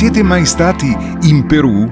Siete mai stati in Perù?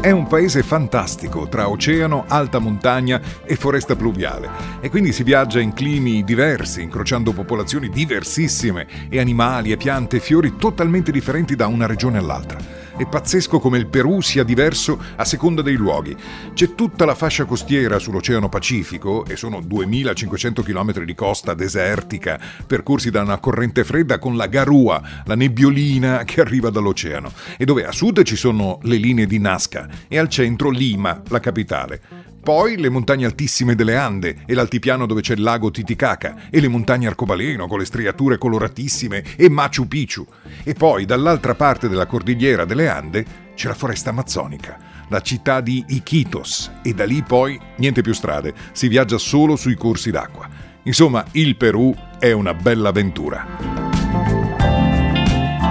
È un paese fantastico tra oceano, alta montagna e foresta pluviale e quindi si viaggia in climi diversi, incrociando popolazioni diversissime e animali e piante e fiori totalmente differenti da una regione all'altra. È pazzesco come il Perù sia diverso a seconda dei luoghi. C'è tutta la fascia costiera sull'Oceano Pacifico e sono 2500 km di costa desertica percorsi da una corrente fredda con la garua, la nebbiolina che arriva dall'oceano e dove a sud ci sono le linee di Nazca e al centro Lima, la capitale. Poi le montagne altissime delle Ande e l'altipiano dove c'è il lago Titicaca e le montagne Arcobaleno con le striature coloratissime e Machu Picchu. E poi dall'altra parte della cordigliera delle Ande c'è la foresta amazzonica, la città di Iquitos e da lì poi niente più strade, si viaggia solo sui corsi d'acqua. Insomma, il Perù è una bella avventura.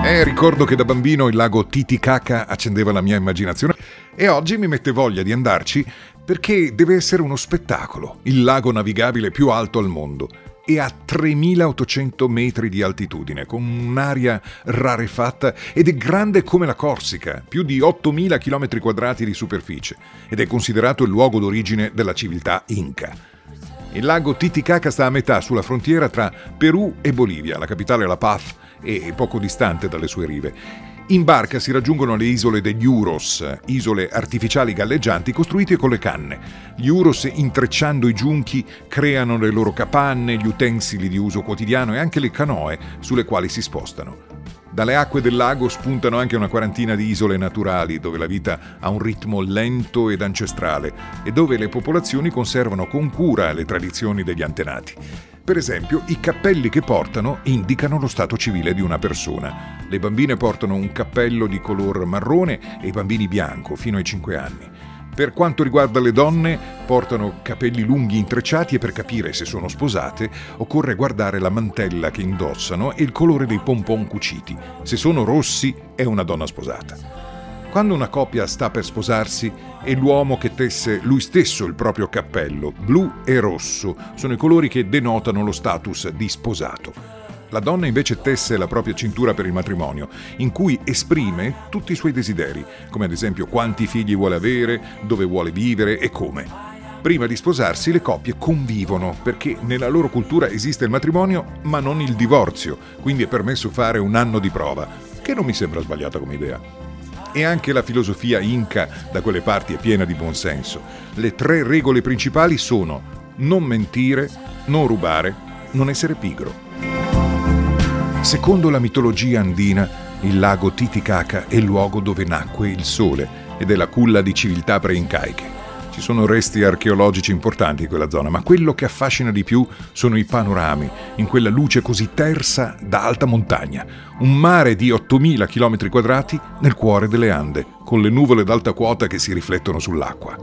Eh, ricordo che da bambino il lago Titicaca accendeva la mia immaginazione e oggi mi mette voglia di andarci perché deve essere uno spettacolo, il lago navigabile più alto al mondo e a 3800 metri di altitudine, con un'aria rarefatta ed è grande come la Corsica, più di 8000 km quadrati di superficie, ed è considerato il luogo d'origine della civiltà Inca. Il lago Titicaca sta a metà sulla frontiera tra Perù e Bolivia, la capitale La Paz è poco distante dalle sue rive in barca si raggiungono le isole degli Uros, isole artificiali galleggianti costruite con le canne. Gli Uros, intrecciando i giunchi, creano le loro capanne, gli utensili di uso quotidiano e anche le canoe sulle quali si spostano. Dalle acque del lago spuntano anche una quarantina di isole naturali dove la vita ha un ritmo lento ed ancestrale e dove le popolazioni conservano con cura le tradizioni degli antenati. Per esempio, i cappelli che portano indicano lo stato civile di una persona. Le bambine portano un cappello di color marrone e i bambini bianco fino ai 5 anni. Per quanto riguarda le donne, portano capelli lunghi intrecciati e per capire se sono sposate occorre guardare la mantella che indossano e il colore dei pompon cuciti. Se sono rossi è una donna sposata. Quando una coppia sta per sposarsi, è l'uomo che tesse lui stesso il proprio cappello. Blu e rosso sono i colori che denotano lo status di sposato. La donna invece tesse la propria cintura per il matrimonio, in cui esprime tutti i suoi desideri, come ad esempio quanti figli vuole avere, dove vuole vivere e come. Prima di sposarsi le coppie convivono perché nella loro cultura esiste il matrimonio ma non il divorzio, quindi è permesso fare un anno di prova, che non mi sembra sbagliata come idea. E anche la filosofia inca da quelle parti è piena di buonsenso. Le tre regole principali sono non mentire, non rubare, non essere pigro. Secondo la mitologia andina, il lago Titicaca è il luogo dove nacque il sole ed è la culla di civiltà preincaiche. Ci sono resti archeologici importanti in quella zona, ma quello che affascina di più sono i panorami, in quella luce così tersa da alta montagna. Un mare di 8.000 km quadrati nel cuore delle Ande, con le nuvole d'alta quota che si riflettono sull'acqua.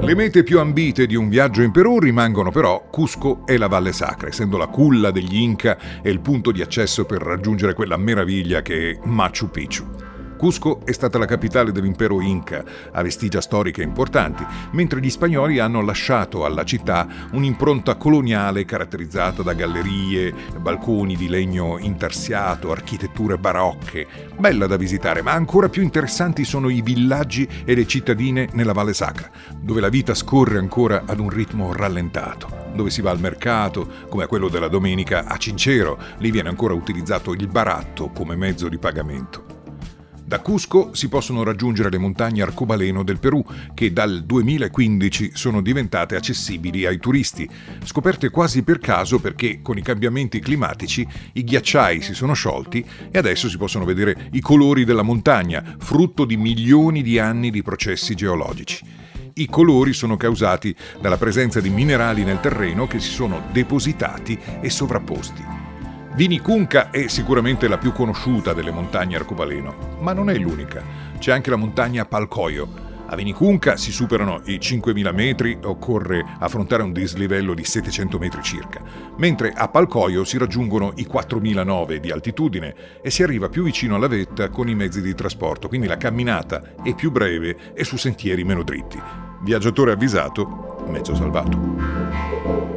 Le mete più ambite di un viaggio in Perù rimangono però Cusco e la Valle Sacra, essendo la culla degli Inca e il punto di accesso per raggiungere quella meraviglia che è Machu Picchu. Cusco è stata la capitale dell'impero Inca, ha vestigia storiche importanti, mentre gli spagnoli hanno lasciato alla città un'impronta coloniale caratterizzata da gallerie, balconi di legno intarsiato, architetture barocche, bella da visitare, ma ancora più interessanti sono i villaggi e le cittadine nella Valle Sacra, dove la vita scorre ancora ad un ritmo rallentato dove si va al mercato, come a quello della domenica a Cincero, lì viene ancora utilizzato il baratto come mezzo di pagamento. Da Cusco si possono raggiungere le montagne arcobaleno del Perù, che dal 2015 sono diventate accessibili ai turisti, scoperte quasi per caso perché con i cambiamenti climatici i ghiacciai si sono sciolti e adesso si possono vedere i colori della montagna, frutto di milioni di anni di processi geologici. I colori sono causati dalla presenza di minerali nel terreno che si sono depositati e sovrapposti. Vinicunca è sicuramente la più conosciuta delle montagne arcobaleno, ma non è l'unica. C'è anche la montagna Palcoio. A Vinicunca si superano i 5.000 metri, occorre affrontare un dislivello di 700 metri circa, mentre a Palcoio si raggiungono i 4.009 di altitudine e si arriva più vicino alla vetta con i mezzi di trasporto, quindi la camminata è più breve e su sentieri meno dritti. Viaggiatore avvisato, mezzo salvato.